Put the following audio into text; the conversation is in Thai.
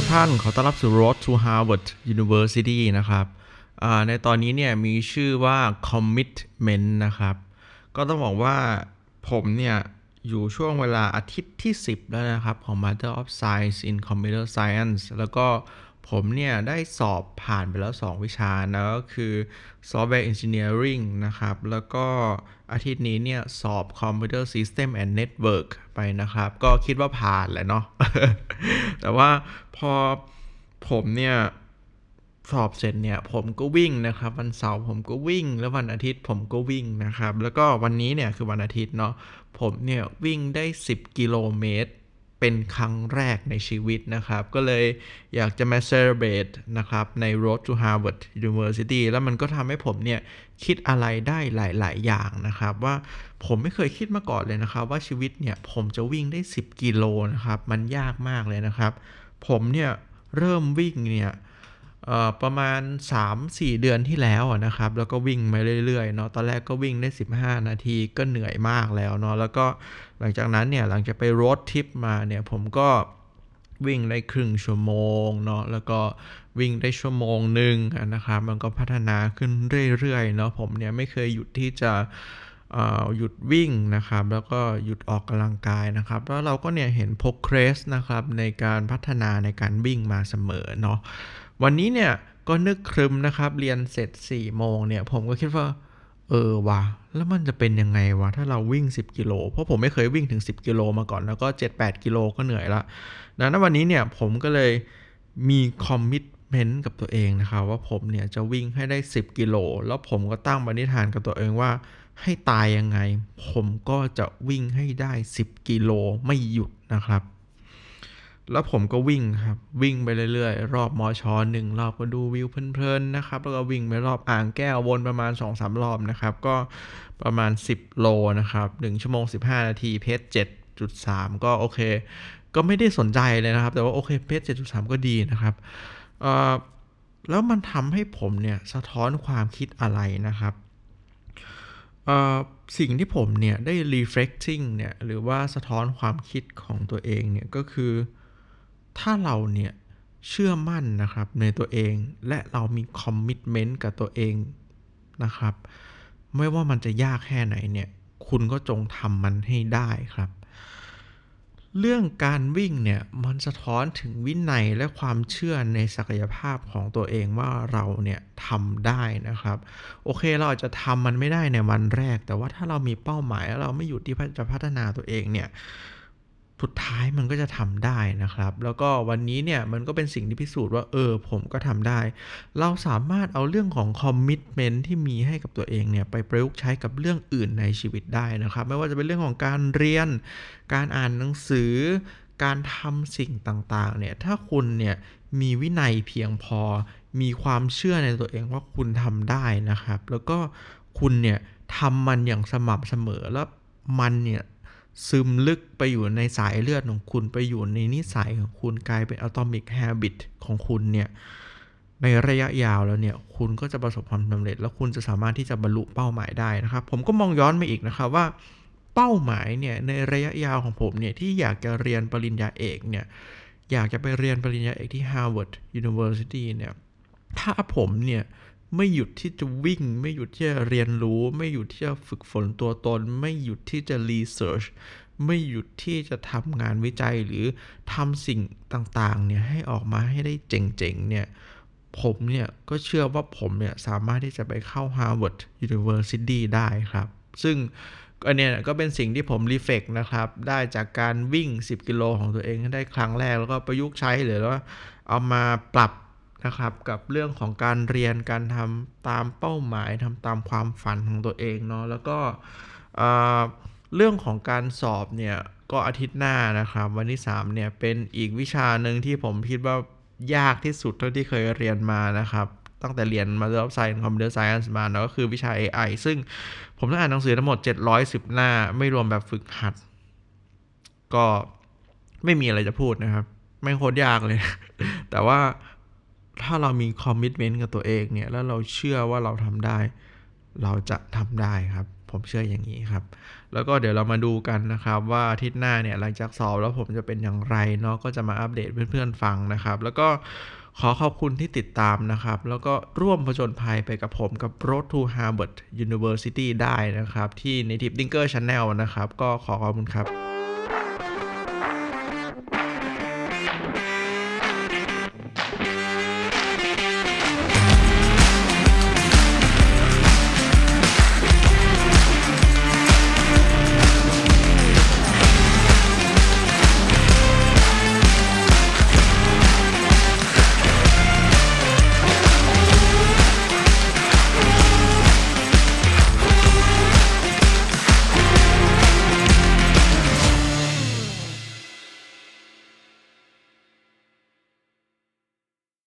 ทุกท่านขอต้อนรับสู่ Road to Harvard University นะครับในตอนนี้เนี่ยมีชื่อว่า Commitment นะครับ ก็ต้องบอกว่าผมเนี่ยอยู่ช่วงเวลาอาทิตย์ที่ 10 แล้วนะครับ ของ Master of Science in Computer Science แล้วก็ ผมเนี่ยได้สอบผ่านไปแล้ว 2 วิชานะก็คือ Software Engineering นะครับ แล้วก็อาทิตย์นี้เนี่ยสอบ Computer System and Network ไปนะครับ ก็คิดว่าผ่านแหละเนาะ แต่ว่าพอผมเนี่ยสอบเสร็จเนี่ยผมก็วิ่งนะครับ วันเสาร์ผมก็วิ่ง แล้ววันอาทิตย์ผมก็วิ่งนะครับ แล้วก็วันนี้เนี่ยคือวันอาทิตย์เนาะผมเนี่ยวิ่งได้ 10 กิโลเมตร เป็นครั้งแรกในชีวิตนะครับ ก็เลยอยากจะมา celebrate นะครับใน Road to Harvard University แล้วมันก็ทำให้ผมเนี่ยคิดอะไรได้หลาย ๆ อย่างนะครับ ว่าผมไม่เคยคิดมาก่อนเลยนะครับ ว่าชีวิตเนี่ยผมจะวิ่งได้ 10 กิโลนะครับ มันยากมากเลยนะครับ ผมเนี่ยเริ่มวิ่งเนี่ย ประมาณ 3-4 เดือนที่แล้วนะครับ แล้วก็วิ่งมาเรื่อยๆเนาะตอนแรกก็วิ่งได้ 15 นาทีก็เหนื่อยมากแล้วเนาะแล้วก็หลังจากนั้นเนี่ยหลังจากไปรถทริปมาเนี่ยผมก็วิ่งได้ครึ่งชั่วโมงเนาะแล้วก็วิ่งได้ชั่วโมงหนึ่งนะครับ มันก็พัฒนาขึ้นเรื่อยๆเนาะผมเนี่ยไม่เคยหยุดที่จะหยุดวิ่งนะครับ แล้วก็หยุดออกกำลังกายนะครับ แล้วเราก็เนี่ยเห็น progress นะครับในการพัฒนาในการวิ่งมาเสมอเนาะ วันนี้เนี่ยก็นึกครึมนะครับ เรียนเสร็จ4ี่โมงเนี่ย ผมก็คิดว่า เออวะแล้วมันจะเป็นยังไงวะ ถ้าเราวิ่ง 10 กิโล เพราะผมไม่เคยวิ่งถึง 10 กิโลมาก่อน แล้วก็ 7-8 กิโลก็เหนื่อยละดังนั้นวันนี้เนี่ยผมก็เลยมีคอมมิตเมนต์กับตัวเองนะครับ ว่าผมเนี่ยจะวิ่งให้ได้ 10 กิโล แล้วผมก็ตั้งปณิธานกับตัวเองว่า ให้ตายยังไง ผมก็จะวิ่งให้ได้ 10 กิโลไม่หยุดนะครับ แล้วผมก็วิ่งครับวิ่งไปเรื่อยๆ รอบมอชอหนึ่งรอบก็ดูวิวเพลินๆนะครับแล้วก็วิ่งไปรอบอ่างแก้ววนประมาณ 2-3รอบนะครับ ก็ประมาณ 10 โลนะครับ1ชั่วโมง 15 นาทีเพจ7.3 ก็โอเค ก็ไม่ได้สนใจเลยนะครับ แต่ว่าโอเคเพจ7.3 ก็ดีนะครับแล้วมันทำให้ผมเนี่ยสะท้อนความคิดอะไรนะครับสิ่งที่ผมเนี่ยได้ reflecting เนี่ยหรือว่าสะท้อนความคิดของตัวเองเนี่ยก็คือ ถ้าเราเนี่ยเชื่อมั่นนะครับในตัวเองและเรามีคอมมิ t เมนต์กับตัวเองนะครับ ไม่ว่ามันจะยากแค่ไหนเนี่ย คุณก็จงทำมันให้ได้ครับ เรื่องการวิ่งเนี่ยมันสะท้อนถึงวินัยและความเชื่อในศักยภาพของตัวเองว่าเราเนี่ยทำได้นะครับ โอเคเราอาจจะทำมันไม่ได้ในวันแรก แต่ว่าถ้าเรามีเป้าหมายแล้วเราไม่หยุดที่จะพัฒนาตัวเองเนี่ย สุดท้ายมันก็จะทำได้นะครับ แล้วก็วันนี้เนี่ยมันก็เป็นสิ่งที่พิสูจน์ว่าเออผมก็ทำได้ เราสามารถเอาเรื่องของคอมมิชเมนต์ที่มีให้กับตัวเองเนี่ยไปประยุกต์ใช้กับเรื่องอื่นในชีวิตได้นะครับ ไม่ว่าจะเป็นเรื่องของการเรียน การอ่านหนังสือ การทำสิ่งต่างๆเนี่ยถ้าคุณเนี่ยมีวินัยเพียงพอ มีความเชื่อในตัวเองว่าคุณทำได้นะครับ แล้วก็คุณเนี่ยทำมันอย่างสม่ำเสมอแล้วมันเนี่ย ซึมลึกไปอยู่ในสายเลือดของคุณไปอยู่ในนิสัยของคุณกลายเป็นอะตอมิกแฮบิตของคุณเนี่ยในระยะยาวแล้วเนี่ยคุณก็จะประสบความสำเร็จ แล้วคุณจะสามารถที่จะบรรลุเป้าหมายได้นะครับ ผมก็มองย้อนมาอีกนะครับว่าเป้าหมายเนี่ยในระยะยาวของผมเนี่ยที่อยากจะเรียนปริญญาเอกเนี่ยอยากจะไปเรียนปริญญาเอกที่ Harvard University เนี่ยถ้าผมเนี่ย ไม่หยุดที่จะวิ่ง ไม่หยุดที่จะเรียนรู้ ไม่หยุดที่จะฝึกฝนตัวตน ไม่หยุดที่จะรีเสิร์ชไม่หยุดที่จะทำงานวิจัยหรือทำสิ่งต่างๆเนี่ยให้ออกมาให้ได้เจ๋งๆเนี่ยผมเนี่ยก็เชื่อว่าผมเนี่ยสามารถที่จะไปเข้า Harvard University ได้ครับ ซึ่งก็เนี่ยก็เป็นสิ่งที่ผมรีเฟกนะครับ ได้จากการวิ่ง 10 กิโลของตัวเองได้ครั้งแรกแล้วก็ประยุกต์ใช้หรือว่าเอามาปรับ นะครับกับเรื่องของการเรียนการทำตามเป้าหมายทำตามความฝันของตัวเองเนาะแล้วก็เรื่องของการสอบเนี่ยก็อาทิตย์หน้านะครับ วันที่3เนี่ยเป็นอีกวิชาหนึ่งที่ผมคิดว่ายากที่สุดเท่าที่เคยเรียนมานะครับตั้งแต่เรียน Master of Science Computer Science มาเนาะก็คือวิชา AI ซึ่งผมต้องอ่านหนังสือทั้งหมด 710 หน้า ไม่รวมแบบฝึกหัด ก็ไม่มีอะไรจะพูดนะครับ ไม่โคตรยากเลย แต่ว่า ถ้าเรามีคอมมิชเมนต์กับตัวเองเนี่ย แล้วเราเชื่อว่าเราทำได้ เราจะทำได้ครับ ผมเชื่ออย่างนี้ครับ แล้วก็เดี๋ยวเรามาดูกันนะครับ ว่าอาทิตย์หน้าเนี่ยหลังจากสอบแล้วผมจะเป็นอย่างไรเนาะ ก็จะมาอัปเดตเพื่อนๆฟังนะครับ แล้วก็ขอขอบคุณที่ติดตามนะครับ แล้วก็ร่วมผจญภัยไปกับผมกับ Road to Harvard University ได้นะครับ ที่ Native Thinker Channel นะครับ ก็ขอขอบคุณครับ